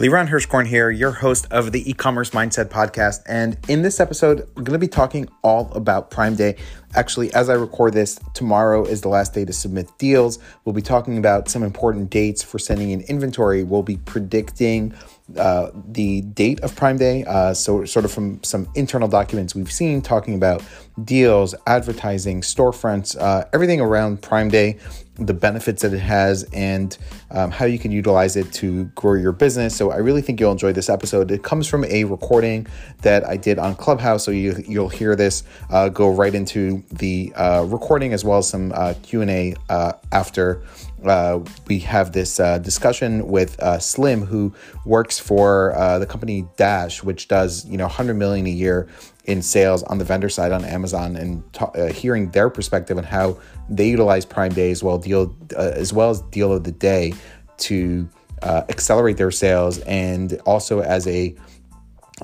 Liran Hirschkorn here, your host of the e-commerce mindset podcast. And in this episode, we're going to be talking all about Prime Day. Actually, as I record this, tomorrow is the last day to submit deals. We'll be talking about some important dates for sending in inventory. We'll be predicting uh, the date of Prime Day. Uh, so, sort of from some internal documents we've seen talking about deals, advertising, storefronts, uh, everything around Prime Day, the benefits that it has, and um, how you can utilize it to grow your business. So, I really think you'll enjoy this episode. It comes from a recording that I did on Clubhouse. So, you, you'll hear this uh, go right into the uh, recording as well as some uh, Q&A after uh, we have this uh, discussion with uh, Slim, who works for uh, the company Dash, which does you know 100 million a year in sales on the vendor side on Amazon, and uh, hearing their perspective on how they utilize Prime Day as well deal as well as deal of the day to accelerate their sales, and also as a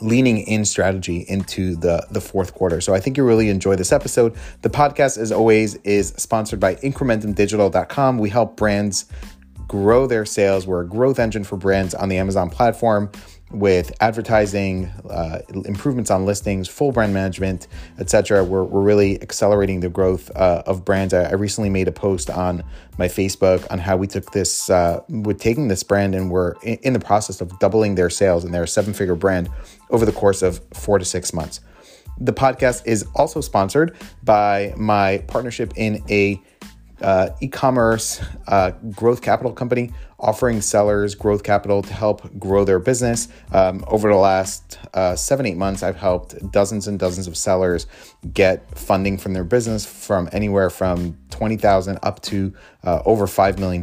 leaning in strategy into the the fourth quarter. So I think you really enjoy this episode. The podcast as always is sponsored by incrementumdigital.com. We help brands grow their sales. We're a growth engine for brands on the Amazon platform with advertising, uh, improvements on listings, full brand management, etc. We're, we're really accelerating the growth uh, of brands. I, I, recently made a post on my Facebook on how we took this, uh, with taking this brand and we're in, in the process of doubling their sales and they're a seven figure brand over the course of four to six months. The podcast is also sponsored by my partnership in a uh, e-commerce uh, growth capital company offering sellers growth capital to help grow their business. Um, over the last uh, seven, eight months, I've helped dozens and dozens of sellers get funding from their business from anywhere from 20,000 up to uh, over $5 million.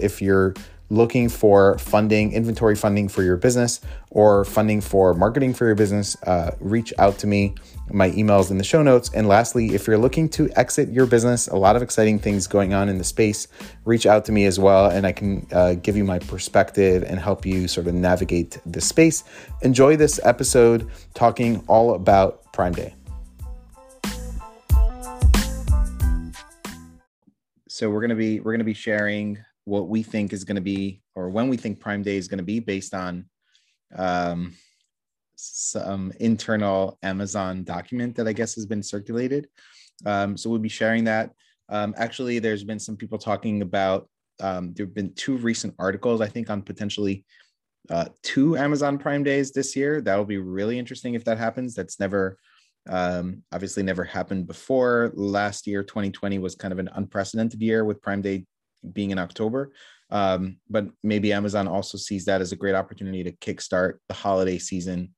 If you're looking for funding, inventory funding for your business, or funding for marketing for your business, uh, reach out to me. My email is in the show notes. And lastly, if you're looking to exit your business, a lot of exciting things going on in the space, reach out to me as well. And I can uh, give you my perspective and help you sort of navigate the space. Enjoy this episode talking all about Prime Day. So we're gonna be we're gonna be sharing what we think is going to be or when we think prime day is going to be based on um, some internal amazon document that i guess has been circulated. Um, so we'll be sharing that. Um, actually there's been some people talking about um, there have been two recent articles i think on potentially uh, two amazon prime days this year. That'll be really interesting if that happens. That's never um, obviously never happened before. Last year 2020 was kind of an unprecedented year with prime day being in October. Um, but maybe Amazon also sees that as a great opportunity to kickstart the holiday season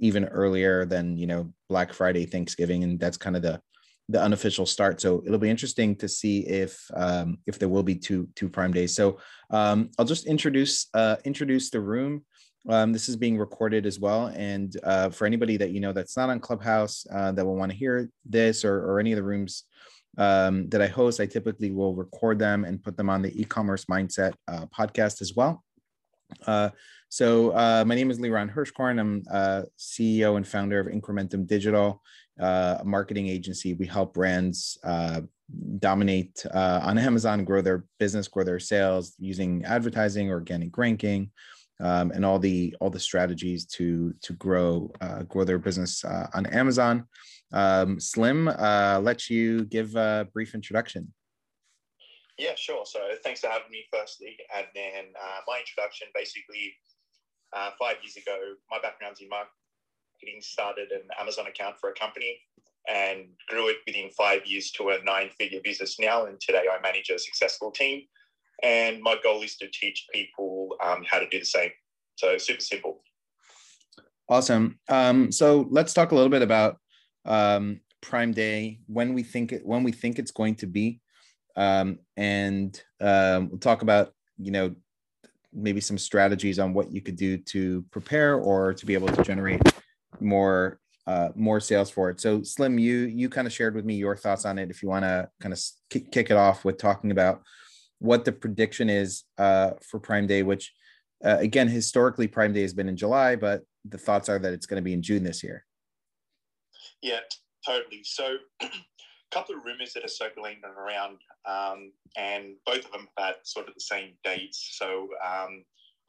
even earlier than you know Black Friday, Thanksgiving, and that's kind of the the unofficial start. So it'll be interesting to see if um, if there will be two two Prime days. So um, I'll just introduce uh, introduce the room. Um, this is being recorded as well, and uh, for anybody that you know that's not on Clubhouse uh, that will want to hear this or, or any of the rooms um, that I host, I typically will record them and put them on the e-commerce mindset uh, podcast as well. Uh, so uh, my name is Liran Hirschkorn. I'm uh, CEO and founder of Incrementum Digital, uh, a marketing agency. We help brands uh, dominate on Amazon, grow their business, grow their sales using advertising, organic ranking, um, and all the all the strategies to to grow grow their business on Amazon. Um, Slim, uh, let you give a brief introduction. Yeah, sure. So thanks for having me, firstly. And then uh, my introduction basically, uh, five years ago, my background's in marketing, started an Amazon account for a company and grew it within five years to a nine figure business now. And today I manage a successful team. And my goal is to teach people um, how to do the same. So super simple. Awesome. Um, so let's talk a little bit about um, Prime Day when we think it when we think it's going to be, um, and um, we'll talk about you know maybe some strategies on what you could do to prepare or to be able to generate more uh, more sales for it. So Slim, you you kind of shared with me your thoughts on it. If you want to kind of kick, it off with talking about what the prediction is uh, for Prime Day, which uh, again historically Prime Day has been in July, but the thoughts are that it's going to be in June this year. Yeah, totally. So, a couple of rumors that are circulating around, um, and both of them had sort of the same dates. So, um,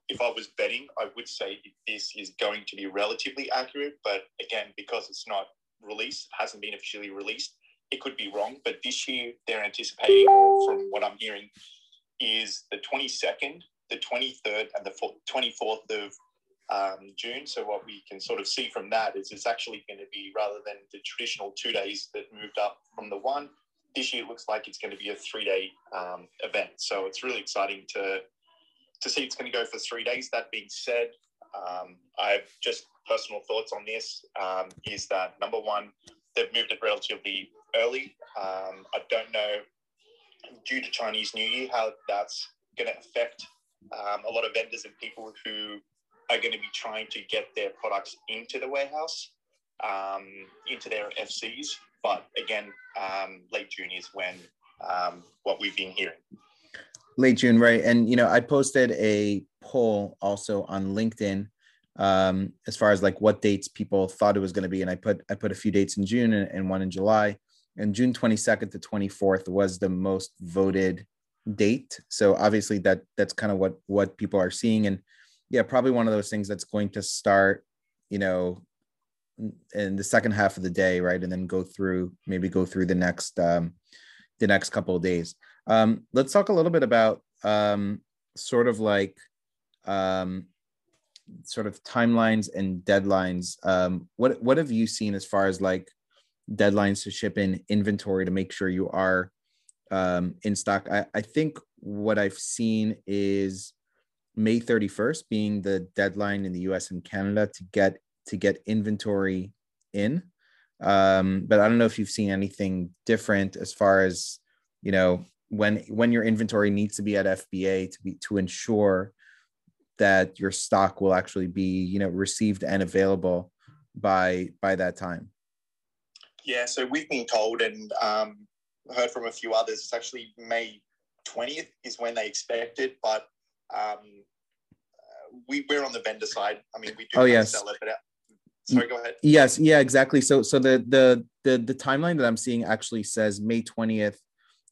if I was betting, I would say this is going to be relatively accurate. But again, because it's not released, hasn't been officially released, it could be wrong. But this year, they're anticipating, from what I'm hearing, is the 22nd, the 23rd, and the 24th of um, June. So what we can sort of see from that is it's actually going to be rather than the traditional two days that moved up from the one. This year it looks like it's going to be a three-day um, event. So it's really exciting to to see it's going to go for three days. That being said, um, I've just personal thoughts on this um, is that number one, they've moved it relatively early. Um, I don't know due to Chinese New Year how that's going to affect um, a lot of vendors and people who are going to be trying to get their products into the warehouse, um, into their FCs. But again, um, late June is when um, what we've been hearing late June, right? And you know, I posted a poll also on LinkedIn um, as far as like what dates people thought it was going to be, and I put I put a few dates in June and, and one in July. And June 22nd to 24th was the most voted date. So obviously that that's kind of what what people are seeing, and yeah, probably one of those things that's going to start, you know, in the second half of the day, right, and then go through maybe go through the next um, the next couple of days. Um, let's talk a little bit about um, sort of like um, sort of timelines and deadlines. Um, what what have you seen as far as like deadlines to ship in inventory to make sure you are um, in stock? I, I think what I've seen is May 31st being the deadline in the US and Canada to get to get inventory in. Um, but I don't know if you've seen anything different as far as you know when when your inventory needs to be at FBA to be to ensure that your stock will actually be you know received and available by by that time. Yeah, so we've been told and um, heard from a few others. It's actually May twentieth is when they expect it, but um, we we're on the vendor side. I mean, we do oh, yes. sell it, but uh, sorry, go ahead. Yes, yeah, exactly. So so the the the the timeline that I'm seeing actually says May twentieth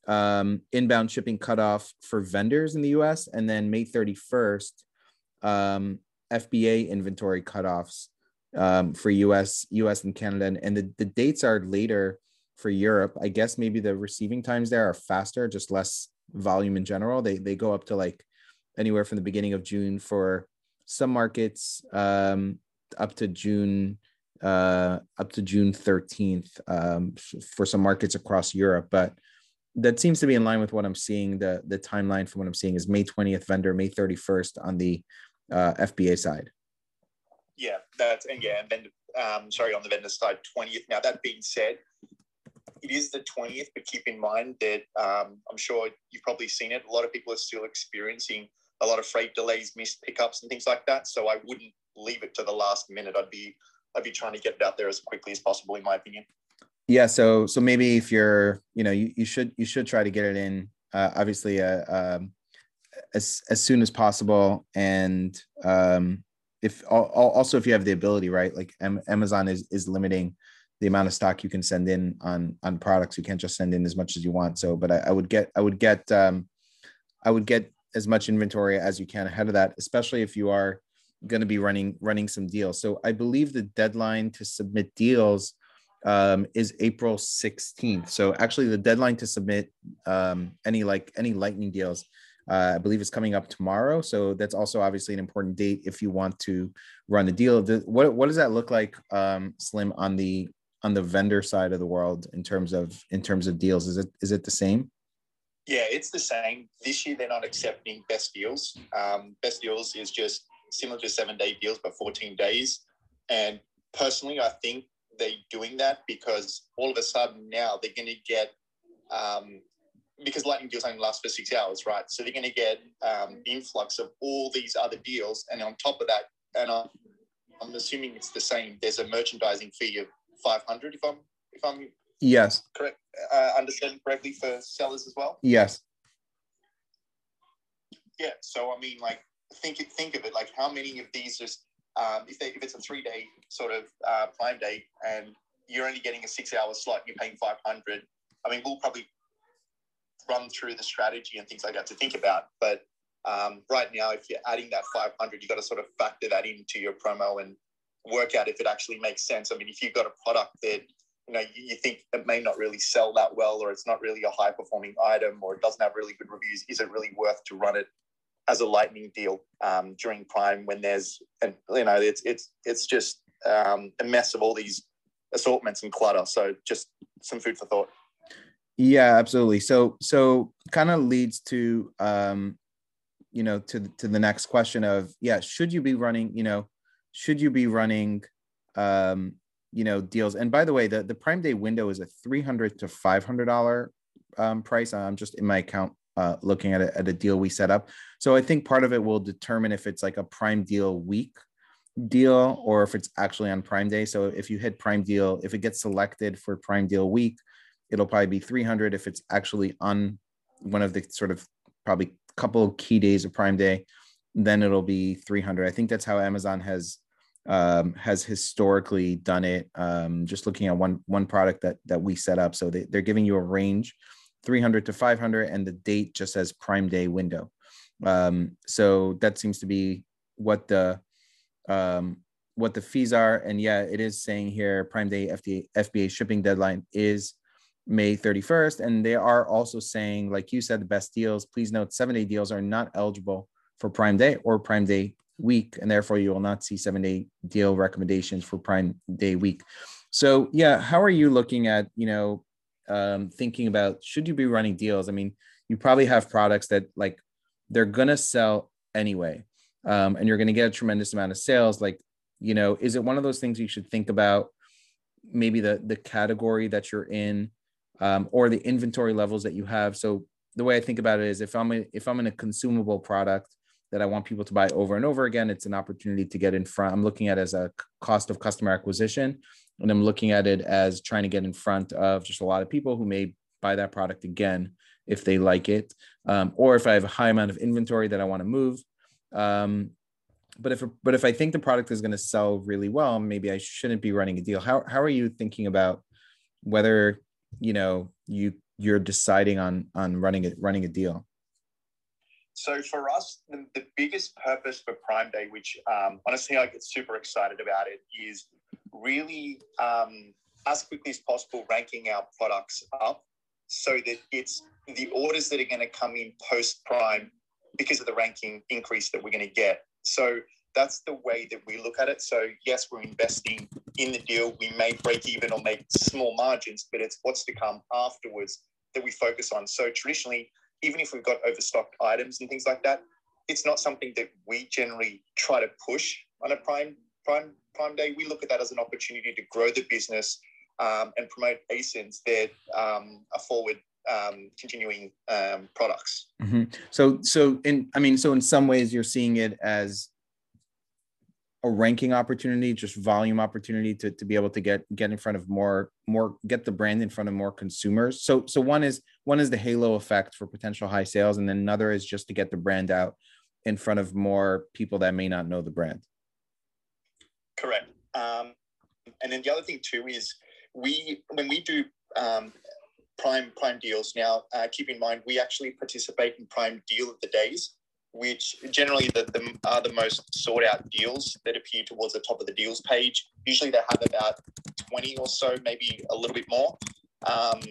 um, inbound shipping cutoff for vendors in the US, and then May 31st, um, FBA inventory cutoffs um, for US, US and Canada. And, and the, the dates are later for Europe. I guess maybe the receiving times there are faster, just less volume in general. They, they go up to like anywhere from the beginning of June for some markets um, up to June uh, up to June 13th um, for some markets across Europe. But that seems to be in line with what I'm seeing. The the timeline from what I'm seeing is May 20th vendor, May 31st on the uh, FBA side. Yeah, that's and yeah, and then um, sorry on the vendor side, 20th. Now that being said, it is the 20th, but keep in mind that um, I'm sure you've probably seen it. A lot of people are still experiencing a lot of freight delays, missed pickups, and things like that. So I wouldn't leave it to the last minute. I'd be I'd be trying to get it out there as quickly as possible, in my opinion yeah so so maybe if you're you know you, you should you should try to get it in uh, obviously uh, um, as as soon as possible and um if also if you have the ability right like amazon is is limiting the amount of stock you can send in on on products you can't just send in as much as you want so but i, I would get i would get um i would get as much inventory as you can ahead of that especially if you are going to be running running some deals so i believe the deadline to submit deals um, is April 16th. So actually, the deadline to submit um, any like any lightning deals, uh, I believe, is coming up tomorrow. So that's also obviously an important date if you want to run the deal. What what does that look like, um, Slim, on the on the vendor side of the world in terms of in terms of deals? Is it is it the same? Yeah, it's the same. This year they're not accepting best deals. Um, best deals is just similar to seven day deals, but 14 days. And personally, I think they're doing that because all of a sudden now they're going to get um, because lightning deals only last for six hours, right? So they're going to get um, influx of all these other deals, and on top of that, and I'm, I'm assuming it's the same. There's a merchandising fee of five hundred, if I'm if I'm yes correct, uh, understand correctly for sellers as well. Yes. Yeah. So I mean, like, think think of it. Like, how many of these just um, if, they, if it's a three day sort of uh, Prime Day and you're only getting a six hour slot you're paying 500, I mean, we'll probably run through the strategy and things like that to think about. But Um, right now, if you're adding that 500, you've got to sort of factor that into your promo and work out if it actually makes sense. I mean, if you've got a product that you know you, you think it may not really sell that well, or it's not really a high performing item, or it doesn't have really good reviews, is it really worth to run it as a lightning deal um, during Prime when there's and you know it's it's it's just um, a mess of all these assortments and clutter. So just some food for thought. Yeah, absolutely. So so kind of leads to um, you know to to the next question of yeah, should you be running you know should you be running um, you know deals? And by the way, the the Prime Day window is a three hundred to five hundred dollar um, price. I'm just in my account uh, looking at a, at a deal we set up. So I think part of it will determine if it's like a Prime Deal week deal or if it's actually on Prime Day. So if you hit Prime Deal, if it gets selected for Prime Deal week, it'll probably be 300. If it's actually on one of the sort of probably couple of key days of Prime Day, then it'll be 300. I think that's how Amazon has um, has historically done it. Um, just looking at one one product that that we set up, so they, they're giving you a range, 300 to 500, and the date just says Prime Day window. Um, so that seems to be what the um, what the fees are. And yeah, it is saying here Prime Day FDA, FBA shipping deadline is May 31st. And they are also saying, like you said, the best deals. Please note seven day deals are not eligible for Prime Day or Prime Day week. And therefore, you will not see seven day deal recommendations for Prime Day week. So, yeah, how are you looking at, you know, um, thinking about should you be running deals? I mean, you probably have products that like they're to sell anyway um, and you're to get a tremendous amount of sales like you know is it one of those things you should think about maybe the the category that you're in um, or the inventory levels that you have so the way i think about it is if i'm a, if i'm in a consumable product that i want people to buy over and over again it's an opportunity to get in front i'm looking at as a cost of customer acquisition and i'm looking at it as trying to get in front of just a lot of people who may buy that product again if they like it um, or if i have a high amount of inventory that i want to move um, but if but if I think the product is going to sell really well, maybe I shouldn't be running a deal. How how are you thinking about whether you know you you're deciding on on running it running a deal? So for us, the, the biggest purpose for Prime Day, which um, honestly I get super excited about it, is really um, as quickly as possible ranking our products up so that it's the orders that are going to come in post Prime because of the ranking increase that we're going to get. So that's the way that we look at it. So yes, we're investing in the deal. We may break even or make small margins, but it's what's to come afterwards that we focus on. So traditionally, even if we've got overstocked items and things like that, it's not something that we generally try to push on a prime prime prime day. We look at that as an opportunity to grow the business um, and promote ASINs that um, are forward um, continuing um, products. Mm-hmm. So, so in, I mean, so in some ways you're seeing it as a ranking opportunity, just volume opportunity to, to be able to get, get in front of more, more, get the brand in front of more consumers. So, so one is, one is the halo effect for potential high sales. And then another is just to get the brand out in front of more people that may not know the brand. Correct. Um, and then the other thing too is we, when we do um, prime prime deals. Now, uh, keep in mind, we actually participate in prime deal of the days, which generally the, the, are the most sought out deals that appear towards the top of the deals page. Usually, they have about twenty or so, maybe a little bit more. Um,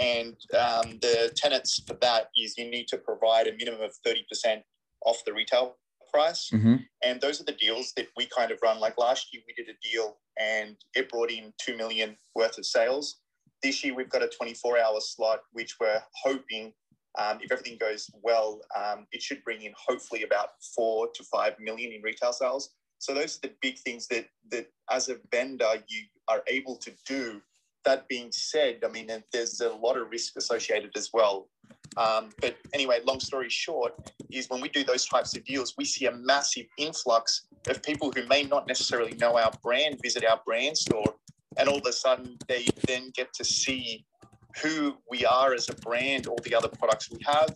and um, the tenants for that is you need to provide a minimum of thirty percent off the retail price. Mm-hmm. And those are the deals that we kind of run. Like last year, we did a deal and it brought in 2 million worth of sales. This year, we've got a 24 hour slot, which we're hoping, um, if everything goes well, um, it should bring in hopefully about four to five million in retail sales. So those are the big things that that as a vendor you are able to do. That being said, I mean there's a lot of risk associated as well. Um, but anyway, long story short, is when we do those types of deals, we see a massive influx of people who may not necessarily know our brand visit our brand store and all of a sudden they then get to see who we are as a brand, all the other products we have,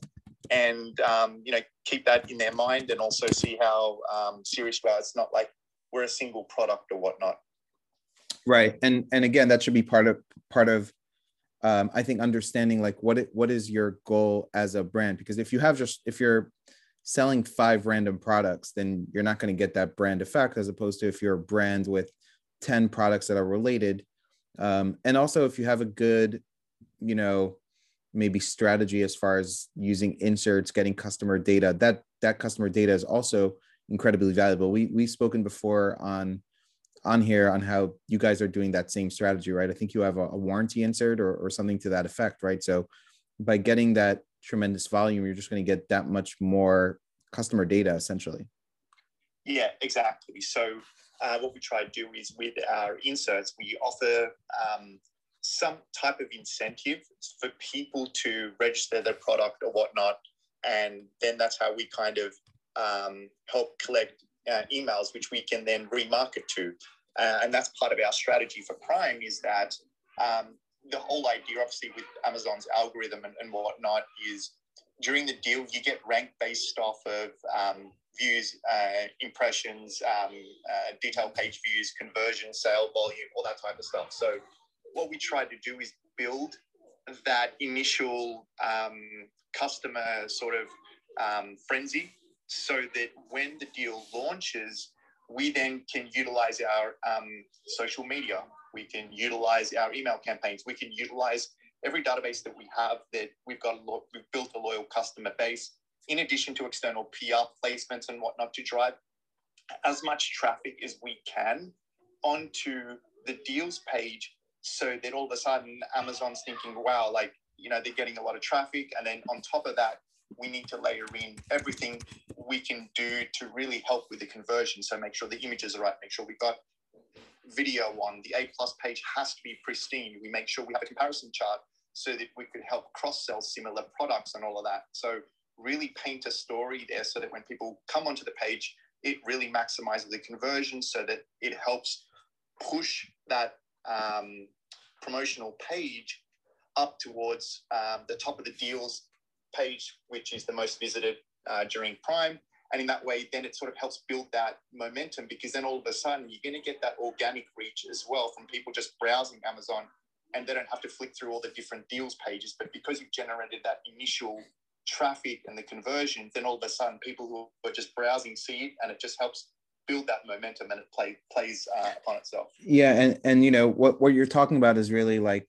and um, you know keep that in their mind, and also see how um, serious we are. It's not like we're a single product or whatnot. Right, and and again, that should be part of part of. Um, I think understanding like what it, what is your goal as a brand because if you have just if you're selling five random products, then you're not going to get that brand effect as opposed to if you're a brand with 10 products that are related. Um, and also if you have a good, you know, maybe strategy as far as using inserts, getting customer data, that that customer data is also incredibly valuable. We we've spoken before on on here on how you guys are doing that same strategy, right? I think you have a, a warranty insert or, or something to that effect, right? So by getting that tremendous volume, you're just going to get that much more customer data essentially. Yeah, exactly. So uh, what we try to do is with our inserts, we offer um, some type of incentive for people to register their product or whatnot. And then that's how we kind of um, help collect uh, emails, which we can then remarket to. Uh, and that's part of our strategy for Prime is that um, the whole idea, obviously, with Amazon's algorithm and, and whatnot, is during the deal, you get ranked based off of um, views, uh, impressions, um, uh, detailed page views, conversion, sale volume, all that type of stuff. So, what we try to do is build that initial um, customer sort of um, frenzy so that when the deal launches, we then can utilize our um, social media. We can utilize our email campaigns. We can utilize every database that we have that we've got, a lo- we've built a loyal customer base, in addition to external PR placements and whatnot to drive as much traffic as we can onto the deals page so that all of a sudden Amazon's thinking, wow, like, you know, they're getting a lot of traffic. And then on top of that, we need to layer in everything we can do to really help with the conversion. So make sure the images are right, make sure we got video on the A plus page has to be pristine. We make sure we have a comparison chart so that we could help cross sell similar products and all of that. So really paint a story there so that when people come onto the page, it really maximizes the conversion so that it helps push that um, promotional page up towards um, the top of the deals page, which is the most visited uh, during Prime. And in that way, then it sort of helps build that momentum because then all of a sudden you're going to get that organic reach as well from people just browsing Amazon and they don't have to flick through all the different deals pages. But because you've generated that initial traffic and the conversion, then all of a sudden people who are just browsing see it and it just helps build that momentum and it play, plays uh, upon itself. Yeah. And, and, you know, what, what you're talking about is really like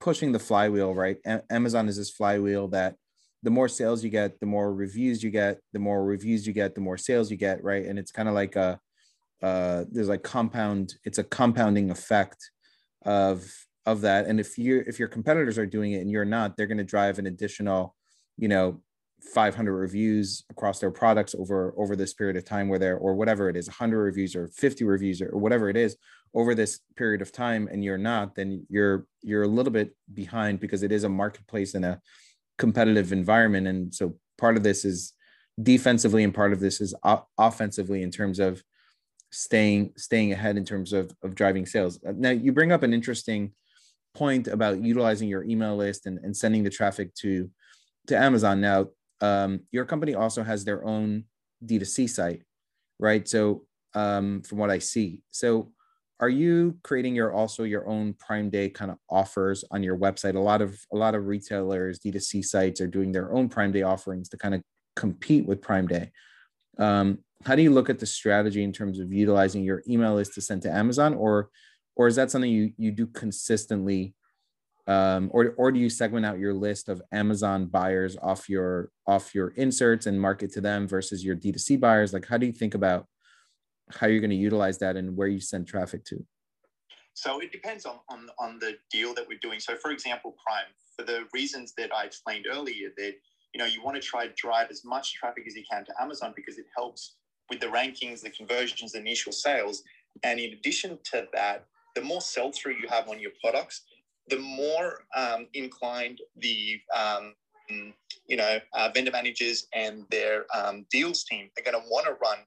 pushing the flywheel, right? A- Amazon is this flywheel that the more sales you get, the more reviews you get, the more reviews you get, the more sales you get, right? And it's kind of like a uh, there's like compound, it's a compounding effect of of that. And if you if your competitors are doing it and you're not, they're going to drive an additional, you know, 500 reviews across their products over over this period of time where they're or whatever it is 100 reviews or 50 reviews or, whatever it is over this period of time and you're not then you're you're a little bit behind because it is a marketplace and a competitive environment. And so part of this is defensively and part of this is offensively in terms of staying staying ahead in terms of, of driving sales. Uh, now you bring up an interesting point about utilizing your email list and, and sending the traffic to to Amazon. Now, um, your company also has their own D2C site, right? So um, from what I see. So are you creating your also your own prime day kind of offers on your website a lot of a lot of retailers d2c sites are doing their own prime day offerings to kind of compete with prime day um, how do you look at the strategy in terms of utilizing your email list to send to amazon or or is that something you you do consistently um, or or do you segment out your list of amazon buyers off your off your inserts and market to them versus your d2c buyers like how do you think about how you're going to utilize that and where you send traffic to? So it depends on, on, on the deal that we're doing. So for example, Prime, for the reasons that I explained earlier, that you know you want to try to drive as much traffic as you can to Amazon because it helps with the rankings, the conversions, the initial sales. And in addition to that, the more sell through you have on your products, the more um, inclined the um, you know uh, vendor managers and their um, deals team are going to want to run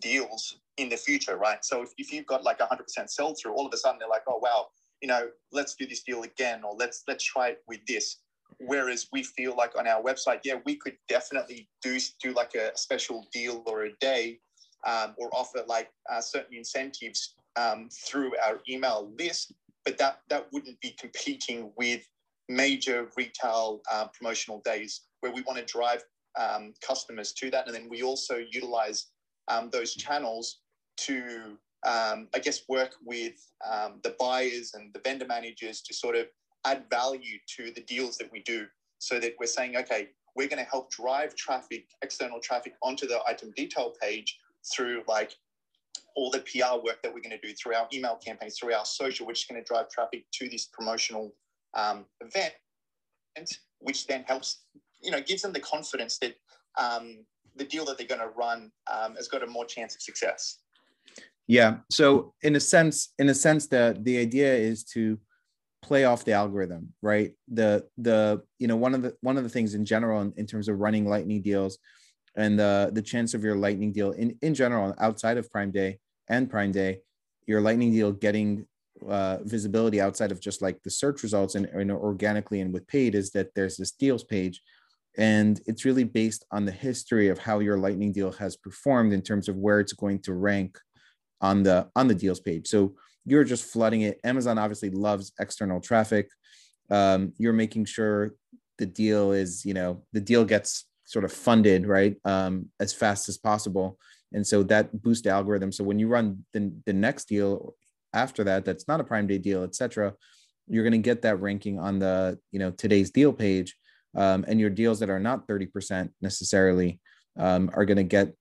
deals in the future, right? So if, if you've got like 100% sell through, all of a sudden they're like, oh wow, you know, let's do this deal again, or let's let's try it with this. Whereas we feel like on our website, yeah, we could definitely do do like a special deal or a day, um, or offer like uh, certain incentives um, through our email list, but that that wouldn't be competing with major retail uh, promotional days where we want to drive um, customers to that. And then we also utilize um, those channels to, um, I guess, work with um, the buyers and the vendor managers to sort of add value to the deals that we do so that we're saying, okay, we're going to help drive traffic, external traffic onto the item detail page through like all the PR work that we're going to do through our email campaigns, through our social, which is going to drive traffic to this promotional um, event, which then helps, you know, gives them the confidence that um, the deal that they're going to run um, has got a more chance of success. Yeah. So in a sense, in a sense, that the idea is to play off the algorithm, right? The the you know one of the one of the things in general in, in terms of running lightning deals and the the chance of your lightning deal in in general outside of Prime Day and Prime Day, your lightning deal getting uh, visibility outside of just like the search results and, and organically and with paid is that there's this deals page. And it's really based on the history of how your lightning deal has performed in terms of where it's going to rank on the on the deals page. So you're just flooding it. Amazon obviously loves external traffic. Um, you're making sure the deal is you know the deal gets sort of funded right um, as fast as possible and so that boosts the algorithm. So when you run the, the next deal after that that's not a prime day deal etc you're going to get that ranking on the you know today's deal page. Um, and your deals that are not 30% necessarily um, are going to get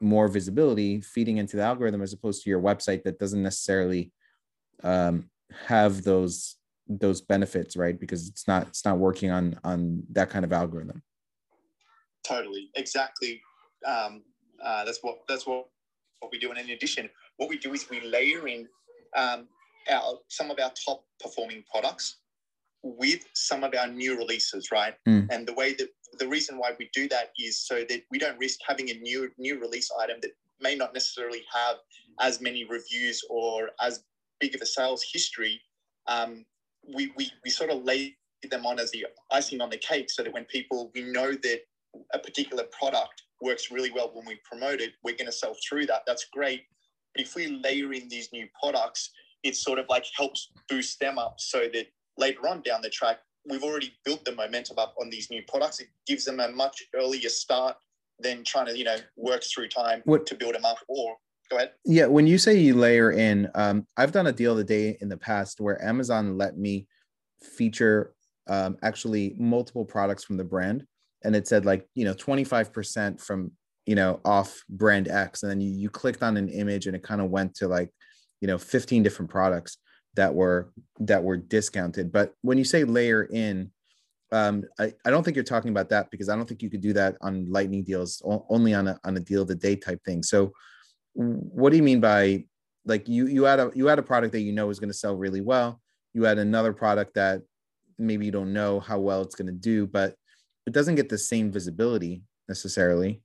more visibility feeding into the algorithm as opposed to your website that doesn't necessarily um, have those those benefits right? Because it's not it's not working on on that kind of algorithm. Totally. Exactly. Um, uh, that's what that's what what we do and in addition what we do is we layer in um, our some of our top performing products with some of our new releases, right? Mm. And the way that the reason why we do that is so that we don't risk having a new new release item that may not necessarily have as many reviews or as big of a sales history. Um, we, we we sort of lay them on as the icing on the cake, so that when people we know that a particular product works really well when we promote it, we're going to sell through that. That's great. But if we layer in these new products, it sort of like helps boost them up so that later on down the track, we've already built the momentum up on these new products. It gives them a much earlier start than trying to, you know, work through time what, to build them up. Or go ahead. Yeah, when you say you layer in, um, I've done a deal the day in the past where Amazon let me feature um, actually multiple products from the brand, and it said like you know twenty five percent from you know off brand X, and then you, you clicked on an image and it kind of went to like you know 15 different products that were that were discounted. But when you say layer in, um, I, I don't think you're talking about that because I don't think you could do that on lightning deals only on a on a deal of the day type thing. So what do you mean by like you you had a you had a product that you know is going to sell really well. You had another product that maybe you don't know how well it's going to do, but it doesn't get the same visibility necessarily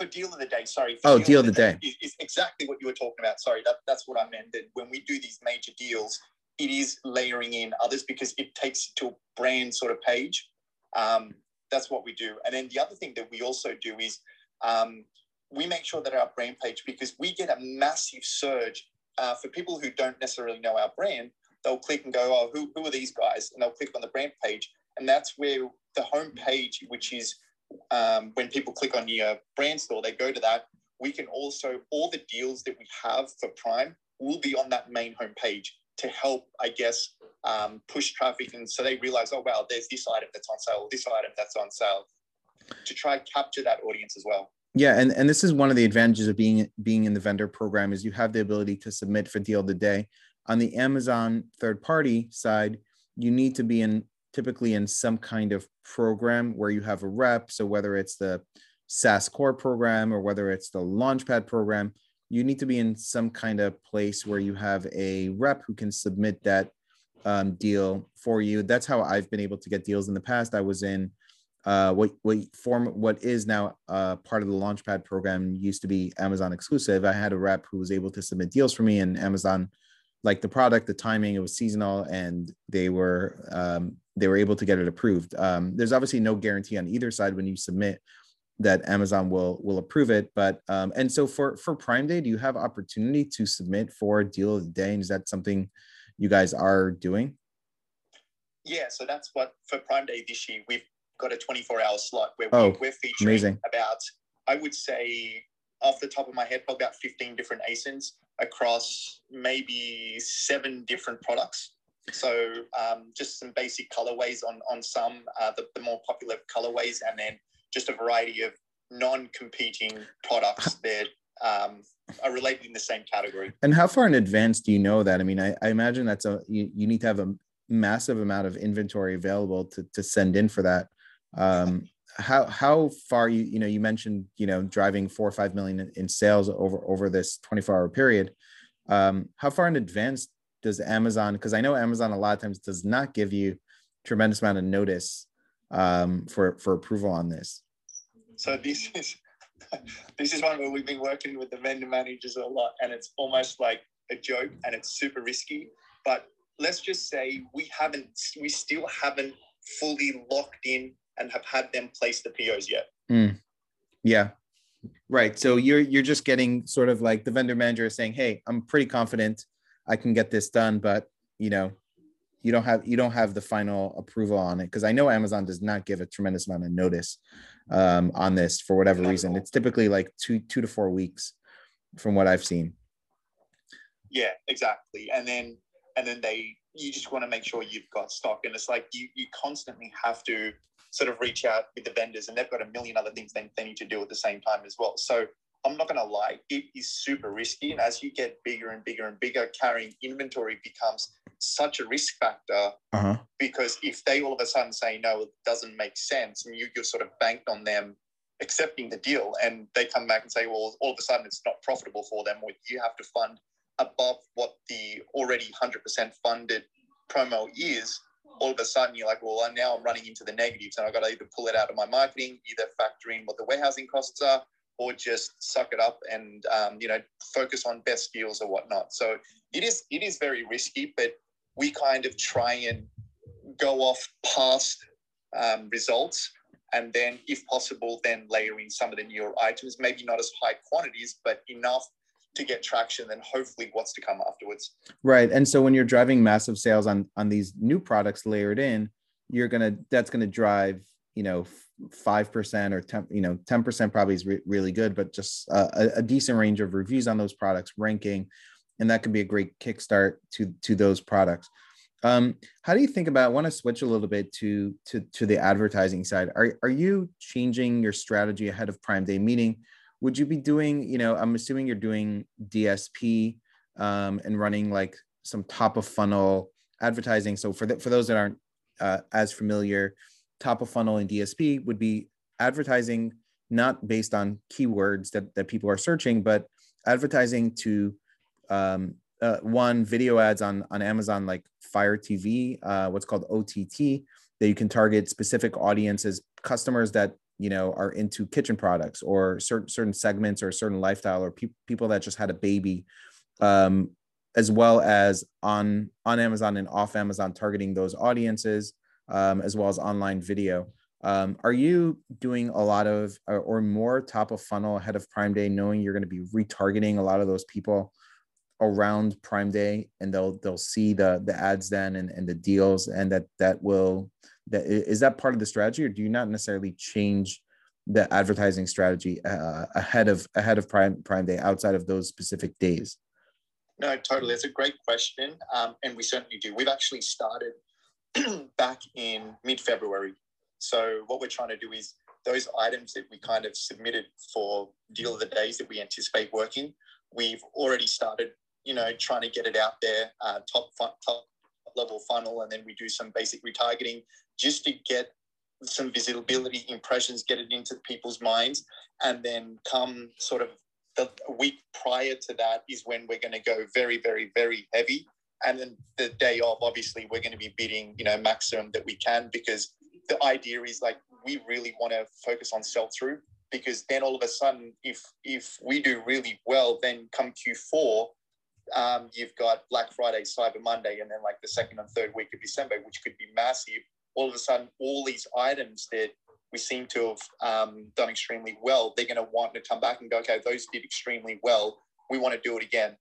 for deal of the day, sorry. oh, deal, deal of the, day, day. Is, is, exactly what you were talking about. Sorry, that, that's what I meant. That when we do these major deals, it is layering in others because it takes it to a brand sort of page. Um, that's what we do. And then the other thing that we also do is um, we make sure that our brand page, because we get a massive surge uh, for people who don't necessarily know our brand, they'll click and go, oh, who, who are these guys? And they'll click on the brand page. And that's where the home page, which is um, when people click on your brand store, they go to that. We can also, all the deals that we have for Prime will be on that main homepage to help, I guess, um, push traffic. And so they realize, oh, wow, there's this item that's on sale, this item that's on sale to try capture that audience as well. Yeah, and, and this is one of the advantages of being being in the vendor program is you have the ability to submit for deal of the day. On the Amazon third party side, you need to be in typically in some kind of program where you have a rep. So whether it's the SAS Core program or whether it's the Launchpad program, you need to be in some kind of place where you have a rep who can submit that um, deal for you. That's how I've been able to get deals in the past. I was in uh, what what form what is now uh, part of the Launchpad program used to be Amazon exclusive. I had a rep who was able to submit deals for me, and Amazon like the product, the timing, it was seasonal, and they were um, they were able to get it approved. Um, there's obviously no guarantee on either side when you submit that Amazon will will approve it. But um, and so for for Prime Day, do you have opportunity to submit for deal of the day? And is that something you guys are doing? Yeah, so that's what for Prime Day this year we've got a 24 hour slot where Oh, we, we're featuring amazing. about, I would say, off the top of my head, probably about 15 different ASINs across maybe seven different products. So um, just some basic colorways on on some uh, the, the more popular colorways, and then just a variety of non-competing products that um, are related in the same category. And how far in advance do you know that? I mean, I, I imagine that's a you, you need to have a massive amount of inventory available to to send in for that. Um, how how far you you know you mentioned you know driving four or five million in, in sales over over this 24 hour period. Um, how far in advance does Amazon? Because I know Amazon a lot of times does not give you tremendous amount of notice um, for for approval on this. So this is this is one where we've been working with the vendor managers a lot, and it's almost like a joke, and it's super risky. But let's just say we haven't, we still haven't fully locked in and have had them place the POs yet. Mm. Yeah. Right. So you're you're just getting sort of like the vendor manager is saying, "Hey, I'm pretty confident I can get this done, but you know, you don't have you don't have the final approval on it because I know Amazon does not give a tremendous amount of notice um, on this for whatever reason. It's typically like two two to four weeks from what I've seen. Yeah, exactly. And then and then they you just want to make sure you've got stock, and it's like you you constantly have to sort of reach out with the vendors, and they've got a million other things they, they need to do at the same time as well. So I'm not going to lie, it is super risky. And as you get bigger and bigger and bigger, carrying inventory becomes such a risk factor Uh-huh. because if they all of a sudden say, no, it doesn't make sense, and you, you're sort of banked on them accepting the deal, and they come back and say, well, all of a sudden it's not profitable for them, or you have to fund above what the already 100% funded promo is, all of a sudden you're like, well, now I'm running into the negatives, and I've got to either pull it out of my marketing, either factor in what the warehousing costs are, or just suck it up and um, you know focus on best deals or whatnot. So it is it is very risky, but we kind of try and go off past um, results, and then if possible, then layer in some of the newer items. Maybe not as high quantities, but enough to get traction. Then hopefully, what's to come afterwards. Right. And so when you're driving massive sales on on these new products layered in, you're gonna that's gonna drive you know five percent or ten you know ten percent probably is re- really good, but just a, a decent range of reviews on those products, ranking, and that could be a great kickstart to to those products. Um, how do you think about? I want to switch a little bit to to to the advertising side. Are are you changing your strategy ahead of Prime Day? Meaning, would you be doing? You know, I'm assuming you're doing DSP um, and running like some top of funnel advertising. So for the, for those that aren't uh, as familiar, top of funnel and DSP would be advertising not based on keywords that, that people are searching, but advertising to um, uh, one video ads on on Amazon like Fire TV, uh, what's called OTT, that you can target specific audiences, customers that you know are into kitchen products or certain certain segments or a certain lifestyle or pe- people that just had a baby, um, as well as on on Amazon and off Amazon targeting those audiences, um, as well as online video. Um, are you doing a lot of or, or more top of funnel ahead of Prime Day, knowing you're going to be retargeting a lot of those people around Prime Day, and they'll they'll see the the ads then and, and the deals, and that that will that is that part of the strategy, or do you not necessarily change the advertising strategy uh, ahead of ahead of Prime Prime Day outside of those specific days? No, totally. It's a great question, um, and we certainly do. We've actually started back in mid February. So what we're trying to do is those items that we kind of submitted for deal of the days that we anticipate working, we've already started, you know, trying to get it out there, uh, top top level funnel, and then we do some basic retargeting just to get some visibility, impressions, get it into people's minds, and then come sort of the week prior to that is when we're going to go very, very, very heavy. And then the day of, obviously, we're going to be bidding, you know, maximum that we can because the idea is like we really want to focus on sell through because then all of a sudden, if if we do really well, then come Q4, um, you've got Black Friday, Cyber Monday, and then like the second and third week of December, which could be massive. All of a sudden, all these items that we seem to have um, done extremely well, they're going to want to come back and go, okay, those did extremely well. We want to do it again.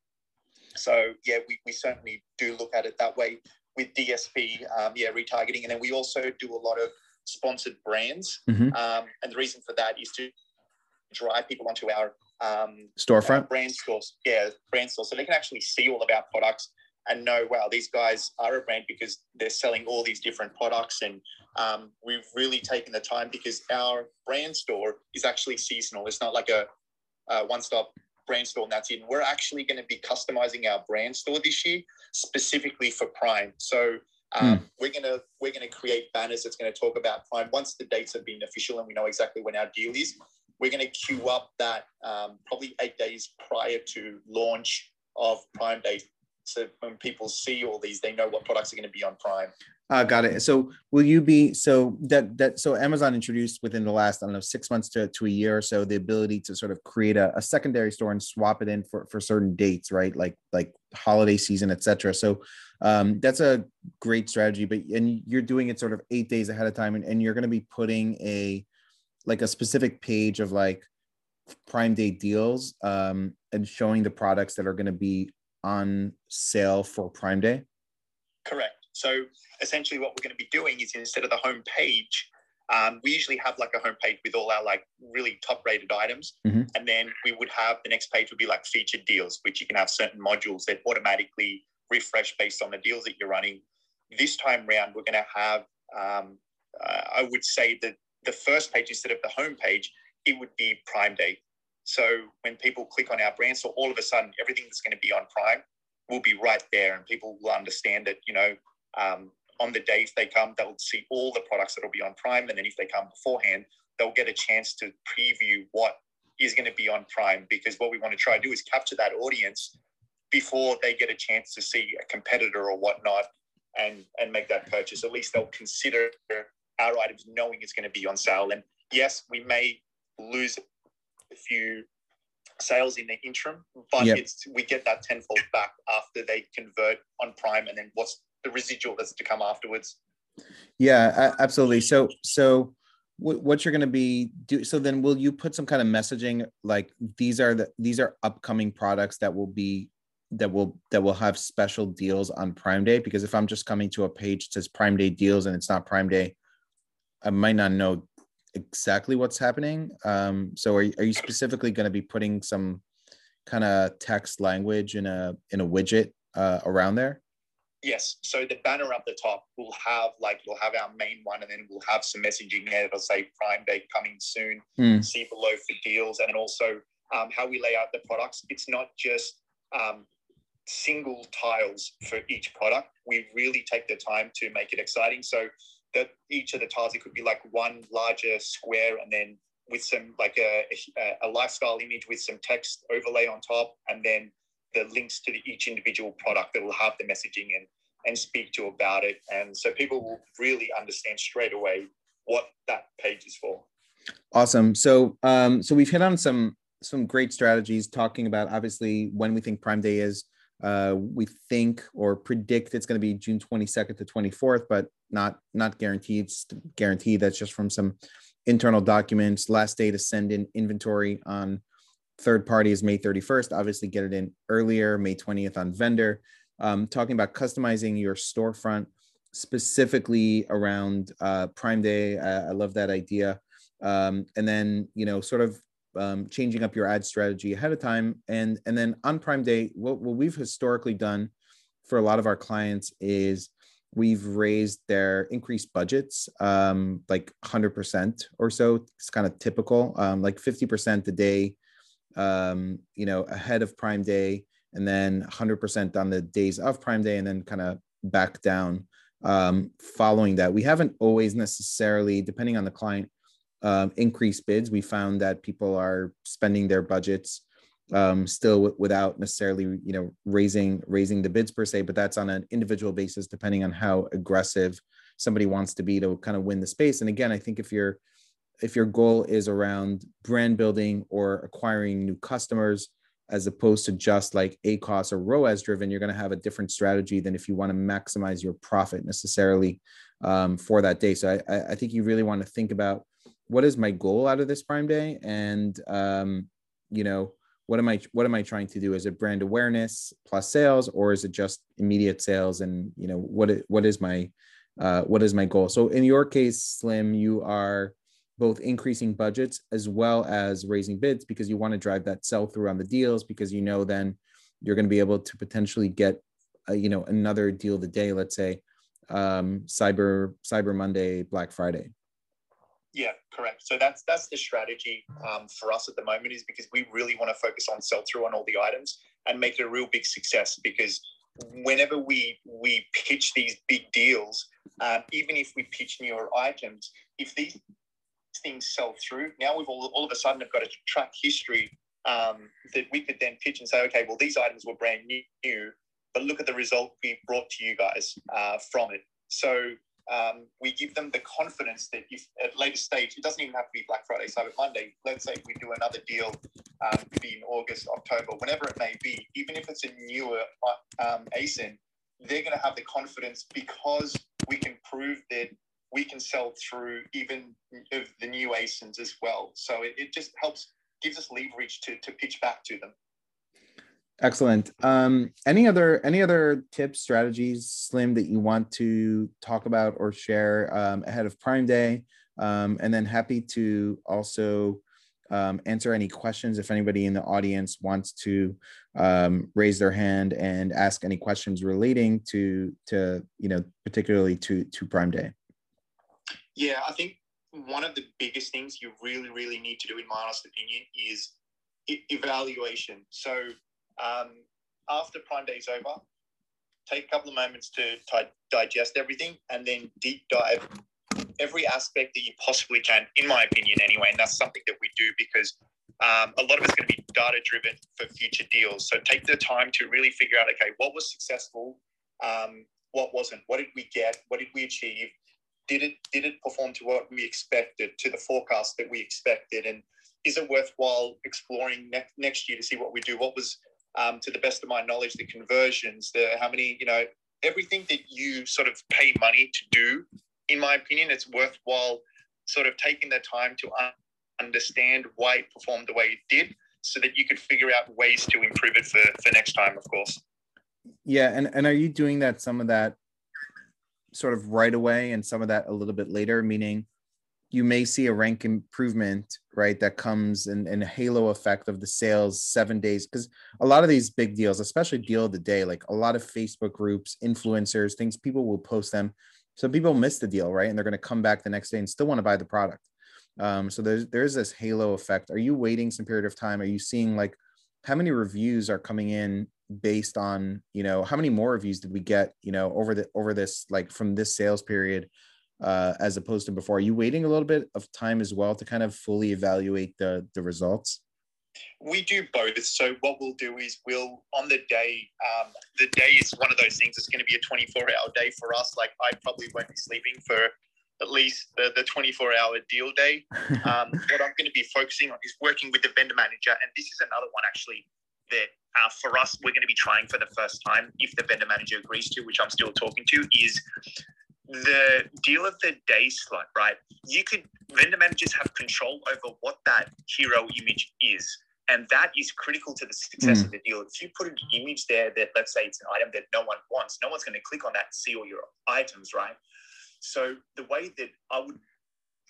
So yeah, we, we certainly do look at it that way with DSP, um, yeah, retargeting, and then we also do a lot of sponsored brands. Mhm. Um, and the reason for that is to drive people onto our um, Storefront. uh, brand stores. Yeah, brand stores. So they can actually see all of our products and know, wow, these guys are a brand because they're selling all these different products. And um, we've really taken the time because our brand store is actually seasonal. It's not like a, a one stop brand store and that's it. We're actually going to be customizing our brand store this year specifically for Prime. So um, we're gonna we're gonna create banners that's going to talk about Prime once the dates have been official and we know exactly when our deal is. We're going to queue up that um, probably eight days prior to launch of Prime Day. So when people see all these, they know what products are going to be on Prime. Uh, got it. So will you be so that that so Amazon introduced within the last I don't know six months to, to a year or so the ability to sort of create a, a secondary store and swap it in for for certain dates, right? Like like holiday season, etc. So um, that's a great strategy. But and you're doing it sort of eight days ahead of time, and, and you're going to be putting a like a specific page of like Prime Day deals um, and showing the products that are going to be on sale for Prime Day. Correct. So essentially, what we're going to be doing is instead of the home page, um, we usually have like a home page with all our like really top rated items, Mhm. and then we would have the next page would be like featured deals, which you can have certain modules that automatically refresh based on the deals that you're running. This time round, we're going to have, um, uh, I would say that the first page instead of the home page, it would be Prime Day. So when people click on our brand, so all of a sudden everything that's going to be on Prime will be right there, and people will understand that you know um, on the days they come, they'll see all the products that will be on Prime. And then if they come beforehand, they'll get a chance to preview what is going to be on Prime. Because what we want to try to do is capture that audience before they get a chance to see a competitor or whatnot and, and make that purchase. At least they'll consider our items knowing it's going to be on sale. And yes, we may lose a few sales in the interim, but Yep. it's we get that tenfold back after they convert on Prime, and then what's the residual that's to come afterwards. Yeah, absolutely. So, so what, what you're going to be do? So then, will you put some kind of messaging like these are the these are upcoming products that will be that will that will have special deals on Prime Day? Because if I'm just coming to a page that says Prime Day deals and it's not Prime Day, I might not know exactly what's happening. Um, so, are you, are you specifically going to be putting some kind of text language in a in a widget uh, around there? Yes. So the banner up the top will have like it'll have our main one, and then we'll have some messaging there that'll say Prime Day coming soon. Hmm. See below for deals, and also um, how we lay out the products. It's not just um, single tiles for each product. We really take the time to make it exciting. So that each of the tiles it could be like one larger square, and then with some like a, a, a lifestyle image with some text overlay on top, and then the links to the, each individual product that will have the messaging and and speak to about it. And so people will really understand straight away what that page is for. Awesome. So, um, so we've hit on some some great strategies talking about obviously when we think Prime Day is. Uh, we think or predict it's going to be June 22nd to 24th, but not not guaranteed. Guaranteed. That's just from some internal documents. Last day to send in inventory on third party is May 31st. Obviously, get it in earlier, May 20th on vendor. Um, talking about customizing your storefront specifically around uh, Prime Day. I, I love that idea. Um, and then you know, sort of um, changing up your ad strategy ahead of time, and and then on Prime Day, what, what we've historically done for a lot of our clients is we've raised their increased budgets um, like 100% or so. It's kind of typical, um, like 50% a day, um, you know, ahead of Prime Day, and then 100% on the days of Prime Day, and then kind of back down um, following that. We haven't always necessarily, depending on the client, um, increased bids. We found that people are spending their budgets um, still w- without necessarily, you know, raising raising the bids per se. But that's on an individual basis, depending on how aggressive somebody wants to be to kind of win the space. And again, I think if you're if your goal is around brand building or acquiring new customers, as opposed to just like a ACOS or ROAS driven, you're going to have a different strategy than if you want to maximize your profit necessarily um, for that day. So I, I think you really want to think about what is my goal out of this Prime Day, and um, you know what am I what am I trying to do? Is it brand awareness plus sales, or is it just immediate sales? And you know what it, what is my uh, what is my goal? So in your case, Slim, you are both increasing budgets as well as raising bids because you want to drive that sell through on the deals because you know then you're going to be able to potentially get a, you know another deal the day let's say um, cyber cyber monday black friday yeah correct. So that's that's the strategy um, for us at the moment is because we really want to focus on sell through on all the items and make it a real big success because whenever we we pitch these big deals um, even if we pitch newer items if these things sell through now we've all, all of a sudden have got a track history um, that we could then pitch and say okay well these items were brand new but look at the result we brought to you guys uh, from it. So um, we give them the confidence that if at later stage, it doesn't even have to be Black Friday, Cyber Monday. Let's say we do another deal, um, in August, October, whenever it may be, even if it's a newer uh, um, ASIN, they're going to have the confidence because we can prove that we can sell through even the new ASINs as well. So it, it just helps, gives us leverage to, to pitch back to them. Excellent. Um, any other any other tips, strategies, Slim, that you want to talk about or share um, ahead of Prime Day? Um, and then happy to also um, answer any questions if anybody in the audience wants to um, raise their hand and ask any questions relating to to you know particularly to to Prime Day. Yeah, I think one of the biggest things you really really need to do, in my honest opinion, is evaluation. So um, after Prime Day is over, take a couple of moments to t- digest everything and then deep dive every aspect that you possibly can, in my opinion, anyway. And that's something that we do because um, a lot of it's going to be data driven for future deals. So take the time to really figure out okay, what was successful, um, what wasn't, what did we get, what did we achieve, did it did it perform to what we expected, to the forecast that we expected, and is it worthwhile exploring ne- next year to see what we do? What was um, to the best of my knowledge, the conversions, the how many, you know, everything that you sort of pay money to do, in my opinion, it's worthwhile sort of taking the time to understand why it performed the way it did so that you could figure out ways to improve it for, for next time, of course. Yeah. And, and are you doing that, some of that sort of right away and some of that a little bit later, meaning you may see a rank improvement, right? That comes in, in a halo effect of the sales seven days. Because a lot of these big deals, especially deal of the day, like a lot of Facebook groups, influencers, things people will post them. So people miss the deal, right? And they're going to come back the next day and still want to buy the product. Um, so there's there's this halo effect. Are you waiting some period of time? Are you seeing like how many reviews are coming in based on you know how many more reviews did we get you know over the over this like from this sales period uh, as opposed to before? Are you waiting a little bit of time as well to kind of fully evaluate the the results? We do both. So what we'll do is we'll on the day. Um, the day is one of those things. It's going to be a 24 hour day for us. Like I probably won't be sleeping for at least the, the 24 hour deal day. Um, what I'm going to be focusing on is working with the vendor manager, and this is another one actually that uh, for us we're going to be trying for the first time if the vendor manager agrees to, which I'm still talking to, is the deal of the day slot, right? You could vendor managers have control over what that hero image is. And that is critical to the success mm. of the deal. If you put an image there that let's say it's an item that no one wants, no one's going to click on that and see all your items, right? So the way that I would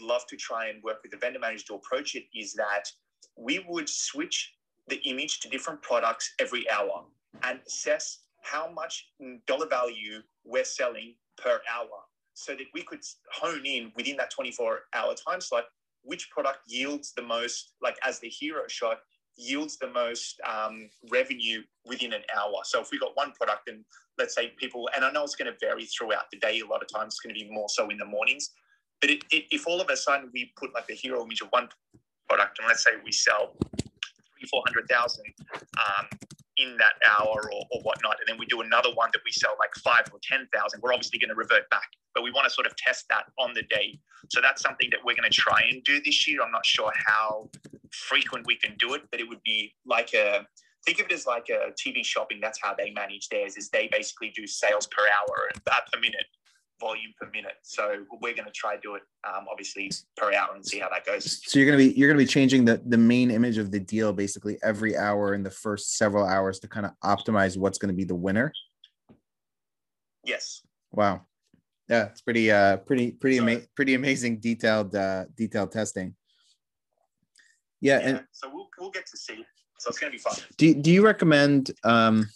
love to try and work with the vendor manager to approach it is that we would switch the image to different products every hour and assess how much dollar value we're selling per hour so that we could hone in within that 24 hour time slot which product yields the most, like as the hero shot, yields the most um, revenue within an hour. So if we got one product and let's say people, and I know it's going to vary throughout the day, a lot of times it's going to be more so in the mornings. But it, it, if all of a sudden we put like the hero image of one product and let's say we sell three, 400,000, um, in that hour or, or whatnot. And then we do another one that we sell like five or 10,000. We're obviously going to revert back, but we want to sort of test that on the day. So that's something that we're going to try and do this year. I'm not sure how frequent we can do it, but it would be like a, think of it as like a TV shopping. That's how they manage theirs is they basically do sales per hour and per minute volume per minute. So we're going to try do it, um, obviously per hour, and see how that goes. So you're going to be you're going to be changing the the main image of the deal basically every hour in the first several hours to kind of optimize what's going to be the winner. Yes. Wow. Yeah, it's pretty uh pretty pretty ama- pretty amazing detailed uh detailed testing. Yeah, Yeah, and so we'll we'll get to see. So it's gonna be fun. do do you recommend um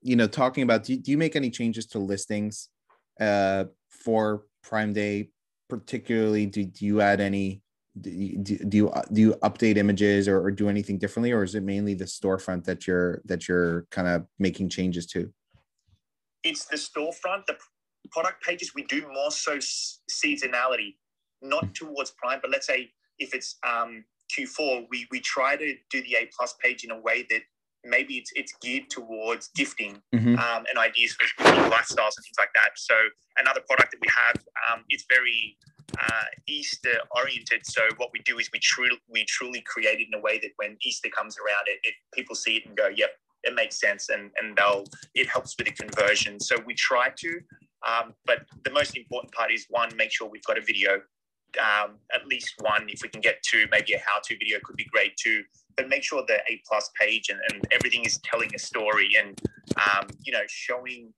you know talking about do, do you make any changes to listings uh for Prime Day particularly do, do you add any do you, do do you do you update images or, or do anything differently or is it mainly the storefront that you're that you're kind of making changes to It's the storefront, the product pages. We do more so seasonality, not towards Prime, but let's say if it's um, Q4, we we try to do the A plus page in a way that maybe it's it's geared towards gifting Mhm. um, and ideas for lifestyles and things like that. So another product that we have, um, it's very uh, Easter oriented. So what we do is we truly we truly create it in a way that when Easter comes around, it, it people see it and go, "Yep, it makes sense," and and they'll it helps with the conversion. So we try to, um, but the most important part is one, make sure we've got a video. Um, at least one, if we can get two, maybe a how-to video could be great too. But make sure the A plus page and, and everything is telling a story and um, you know showing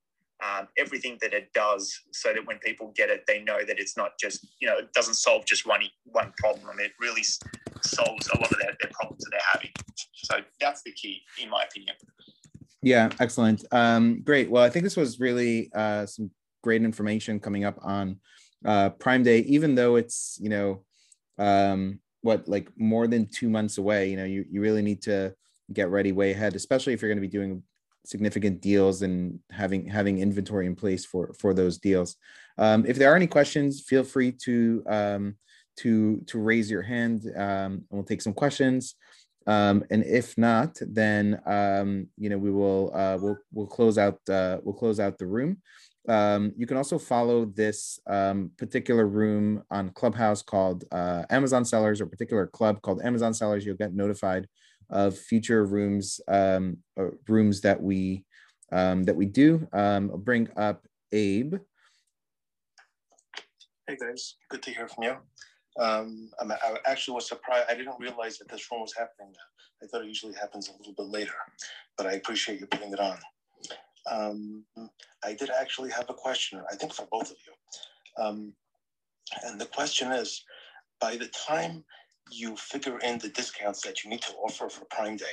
um, everything that it does, so that when people get it, they know that it's not just you know it doesn't solve just one one problem. It really solves a lot of their, their problems that they're having. So that's the key, in my opinion. Yeah, excellent. Um, great. Well, I think this was really uh, some great information coming up on uh, Prime Day, even though it's you know um, what like more than two months away. You know, you you really need to get ready way ahead, especially if you're going to be doing significant deals and having having inventory in place for for those deals. Um, if there are any questions, feel free to um, to to raise your hand, um, and we'll take some questions. Um, and if not, then um, you know we will uh, we'll we'll close out uh, we'll close out the room. Um, you can also follow this um, particular room on Clubhouse called uh, Amazon Sellers, or particular club called Amazon Sellers. You'll get notified of future rooms um, uh, rooms that we um, that we do. Um, I'll bring up Abe. Hey guys, good to hear from you. Um, I actually was surprised. I didn't realize that this room was happening. I thought it usually happens a little bit later, but I appreciate you putting it on. Um, I did actually have a question, I think for both of you. Um, and the question is, by the time you figure in the discounts that you need to offer for Prime Day,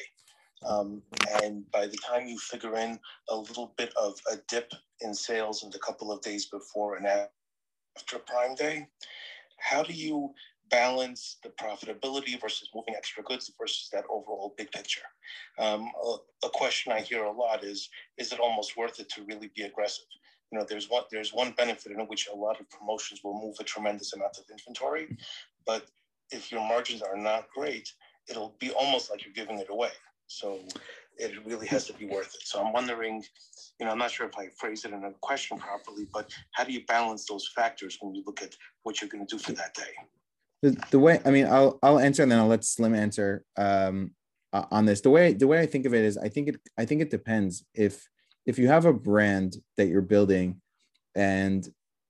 um, and by the time you figure in a little bit of a dip in sales in the couple of days before and after Prime Day, how do you balance the profitability versus moving extra goods versus that overall big picture? Um, a, a question I hear a lot is: Is it almost worth it to really be aggressive? You know, there's one there's one benefit in which a lot of promotions will move a tremendous amount of inventory, but if your margins are not great, it'll be almost like you're giving it away. So it really has to be worth it. So I'm wondering, you know, I'm not sure if I phrased it in a question properly, but how do you balance those factors when you look at what you're going to do for that day? The, way i mean i'll i'll answer and then i'll let slim answer um on this. The way the way i think of it is i think it i think it depends. If if you have a brand that you're building and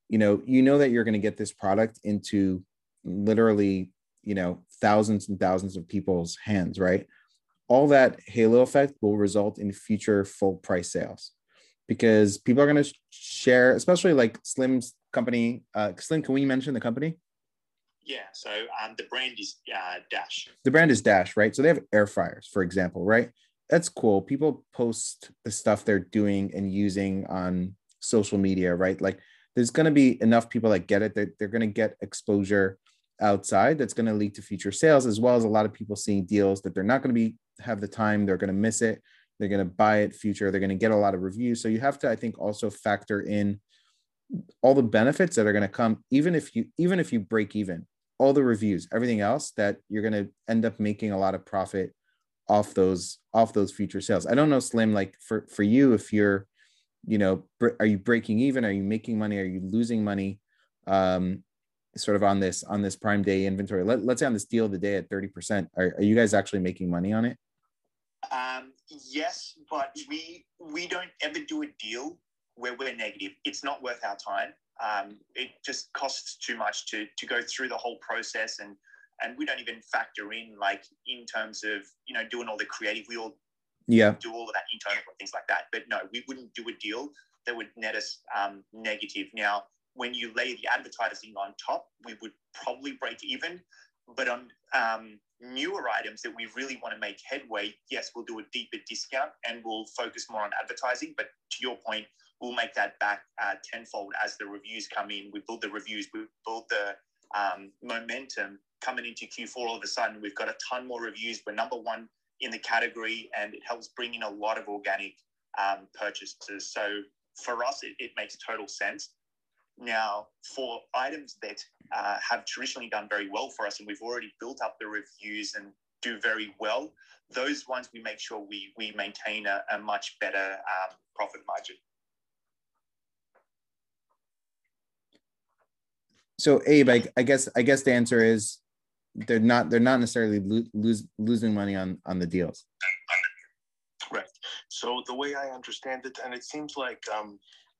you know you know that you're going to get this product into literally you know thousands and thousands of people's hands right? All that halo effect will result in future full price sales because people are going to share especially like slim's company uh slim can we mention the company Yeah. So um, the brand is uh, Dash. the brand is Dash, right? So they have air fryers, for example, right? That's cool. People post the stuff they're doing and using on social media, right? Like there's going to be enough people that get it that they're going to get exposure outside that's going to lead to future sales as well as a lot of people seeing deals that they're not going to be have the time they're going to miss it they're going to buy it future they're going to get a lot of reviews so you have to i think also factor in all the benefits that are going to come even if you even if you break even all the reviews everything else that you're going to end up making a lot of profit off those off those future sales. I don't know slim like for for you if you're you know are you breaking even? Are you making money? Are you losing money um sort of on this on this prime day inventory? Let, let's say on this deal of the day at 30% are, are you guys actually making money on it? Um, yes, but we we don't ever do a deal where we're negative. It's not worth our time. Um, it just costs too much to to go through the whole process, and and we don't even factor in like in terms of you know doing all the creative. We all yeah do all of that internal and things like that. But no, we wouldn't do a deal that would net us um, negative. Now, when you lay the advertising on top, we would probably break even. But on um, newer items that we really want to make headway, yes, we'll do a deeper discount and we'll focus more on advertising. But to your point, we'll make that back uh, tenfold as the reviews come in. We build the reviews, we build the um, momentum coming into Q4. All of a sudden, we've got a ton more reviews. We're number one in the category, and it helps bring in a lot of organic um, purchases. So for us, it, it makes total sense. Now, for items that uh, have traditionally done very well for us, and we've already built up the reviews and do very well, those ones we make sure we we maintain a, a much better um, profit margin. So, Abe, I, I, guess I guess the answer is they're not they're not necessarily lo- lose, losing money on on the deals. Right. So the way I understand it, and it seems like um,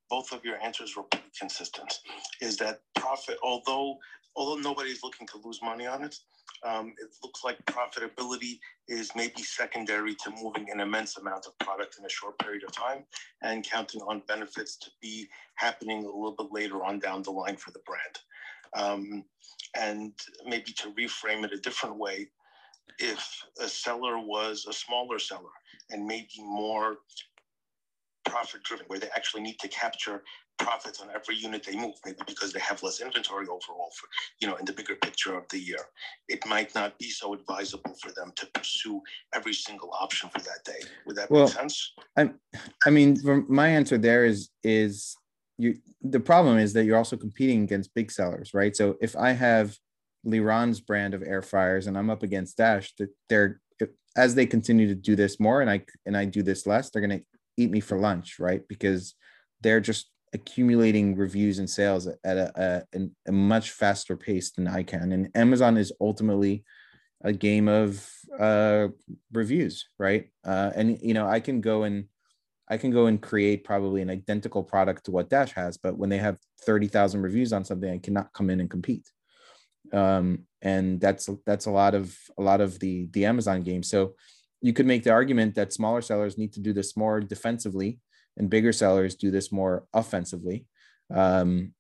both of your answers were pretty consistent, is that profit, although although nobody's looking to lose money on it, um, it looks like profitability is maybe secondary to moving an immense amount of product in a short period of time and counting on benefits to be happening a little bit later on down the line for the brand. Um, and maybe to reframe it a different way, if a seller was a smaller seller and maybe more profit driven, where they actually need to capture profits on every unit they move, maybe because they have less inventory overall for, you know, in the bigger picture of the year. It might not be so advisable for them to pursue every single option for that day. Would that well, make sense? I, I mean, my answer there is, is you, the problem is that you're also competing against big sellers, right? So if I have Liron's brand of air fryers and I'm up against Dash, that they're as they continue to do this more and I and I do this less, they're gonna eat me for lunch, right? Because they're just accumulating reviews and sales at a, a, a much faster pace than I can. And Amazon is ultimately a game of uh, reviews, right? Uh, and you know, I can go and I can go and create probably an identical product to what Dash has, but when they have thirty thousand reviews on something, I cannot come in and compete. Um, and that's that's a lot of a lot of the the Amazon game. So you could make the argument that smaller sellers need to do this more defensively and bigger sellers do this more offensively um,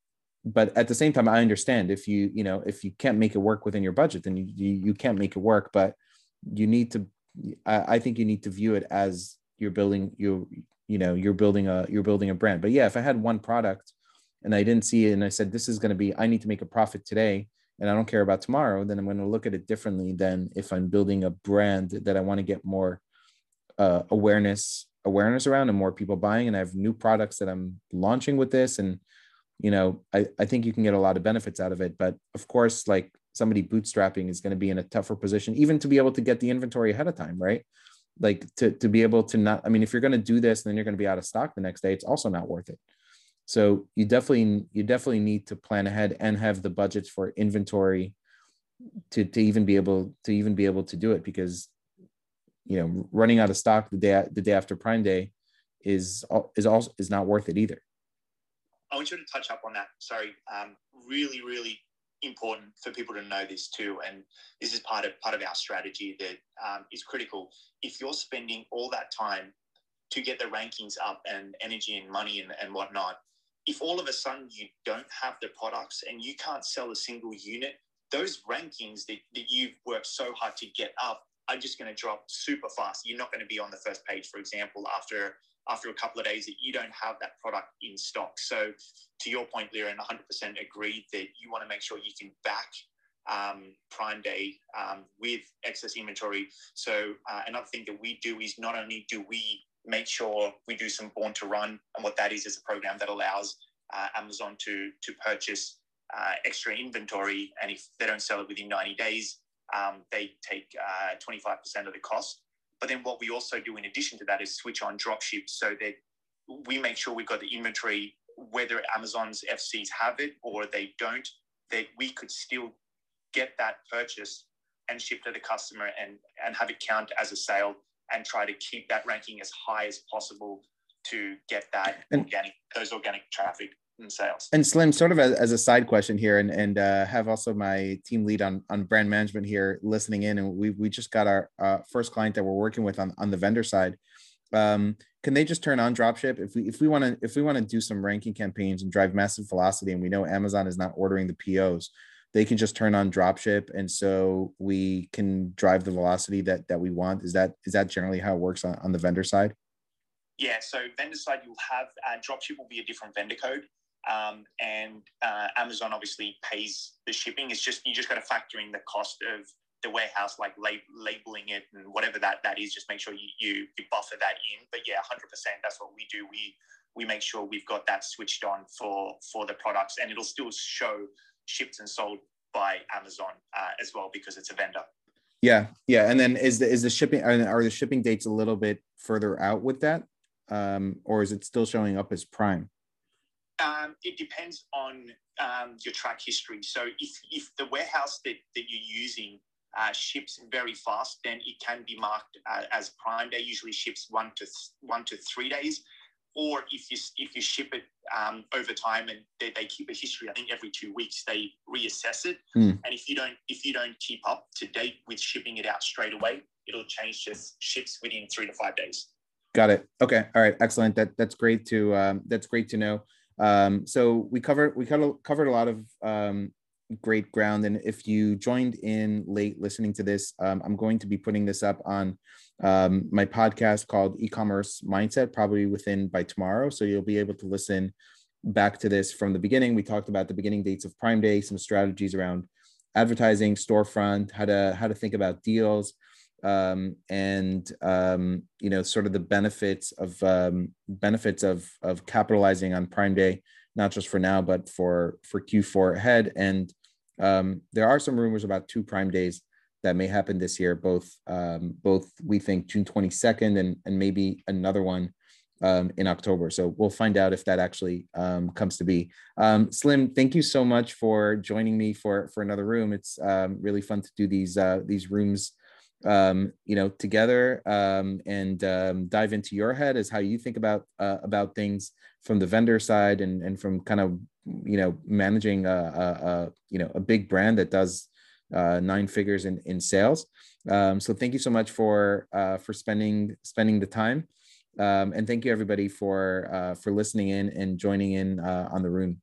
but at the same time i understand if you you know if you can't make it work within your budget then you you, you can't make it work but you need to I, I think you need to view it as you're building you you know you're building a you're building a brand but yeah if i had one product and i didn't see it and i said this is going to be i need to make a profit today and I don't care about tomorrow, then I'm going to look at it differently than if I'm building a brand that I want to get more uh, awareness awareness around and more people buying. And I have new products that I'm launching with this, and you know, I I think you can get a lot of benefits out of it. But of course, like somebody bootstrapping is going to be in a tougher position, even to be able to get the inventory ahead of time, right? Like to to be able to not. I mean, if you're going to do this, and then you're going to be out of stock the next day. It's also not worth it. So you definitely you definitely need to plan ahead and have the budgets for inventory to to even be able to even be able to do it because you know running out of stock the day the day after Prime Day is is also is not worth it either. I want you to touch up on that. Sorry, um, really, really important for people to know this too, and this is part of part of our strategy that um, is critical. If you're spending all that time to get the rankings up and energy and money and, and whatnot, if all of a sudden you don't have the products and you can't sell a single unit, those rankings that, that you've worked so hard to get up are just going to drop super fast. You're not going to be on the first page, for example, after after a couple of days that you don't have that product in stock. So, to your point, Liron, 100% agreed that you want to make sure you can back um, Prime Day um, with excess inventory. So, uh, another thing that we do is not only do we make sure we do some born to run. And what that is is a program that allows uh, Amazon to to purchase uh, extra inventory, and if they don't sell it within 90 days, um, they take uh, 25% of the cost. But then what we also do in addition to that is switch on dropship so that we make sure we've got the inventory, whether Amazon's FCs have it or they don't, that we could still get that purchase and ship to the customer and, and have it count as a sale and try to keep that ranking as high as possible to get that and, organic those organic traffic and sales. And Slim, sort of as, as a side question here, and and uh, have also my team lead on on brand management here listening in, and we we just got our uh, first client that we're working with on on the vendor side. Um, can they just turn on dropship if we if we want to if we want to do some ranking campaigns and drive massive velocity and we know amazon is not ordering the pos they can just turn on dropship and so we can drive the velocity that that we want is that is that generally how it works on, on the vendor side yeah so vendor side you'll have uh, dropship will be a different vendor code um, and uh, amazon obviously pays the shipping it's just you just got to factor in the cost of the warehouse, like lab- labeling it and whatever that that is. Just make sure you, you you buffer that in. But yeah, hundred percent. That's what we do. We we make sure we've got that switched on for for the products, and it'll still show shipped and sold by Amazon uh, as well because it's a vendor. Yeah, yeah. And then is the is the shipping are the shipping dates a little bit further out with that, um, or is it still showing up as Prime? Um, it depends on um, your track history. So if if the warehouse that that you're using uh, ships very fast, then it can be marked uh, as prime day. Usually ships one to one to three days, or if you if you ship it um, over time and they, they keep a history, I think every two weeks they reassess it. Mm. And if you don't if you don't keep up to date with shipping it out straight away, it'll change just ships within three to five days. Got it. Okay. All right. Excellent. That that's great to um, that's great to know. Um, so we covered we covered covered a lot of um, great ground. And if you joined in late listening to this, um, I'm going to be putting this up on um, my podcast called E-commerce Mindset, probably within by tomorrow. So you'll be able to listen back to this from the beginning. We talked about the beginning dates of Prime Day, some strategies around advertising, storefront, how to how to think about deals, um, and um, you know, sort of the benefits of um, benefits of of capitalizing on Prime Day not just for now, but for for Q4 ahead. And um, there are some rumors about two Prime days that may happen this year. Both um, both we think June 22nd and and maybe another one um, in October. So we'll find out if that actually comes to be. Slim, thank you so much for joining me for for another room. It's really fun to do these uh, these rooms um, you know, together um, and um, dive into your head as how you think about uh, about things from the vendor side and and from kind of you know managing a, a, a you know a big brand that does uh, nine figures in in sales. Um, so thank you so much for uh, for spending spending the time, um, and thank you everybody for uh, for listening in and joining in uh, on the room.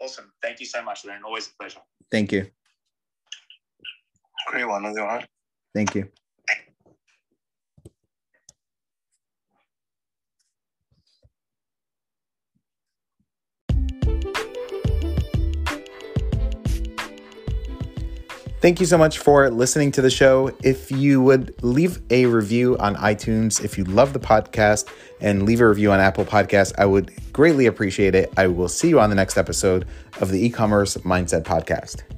Awesome. Thank you so much, Lynn. Always a pleasure. Thank you. Great one, Thank you. Thank you so much for listening to the show. If you would leave a review on iTunes, if you love the podcast, and leave a review on Apple Podcasts, I would greatly appreciate it. I will see you on the next episode of the e commerce mindset podcast.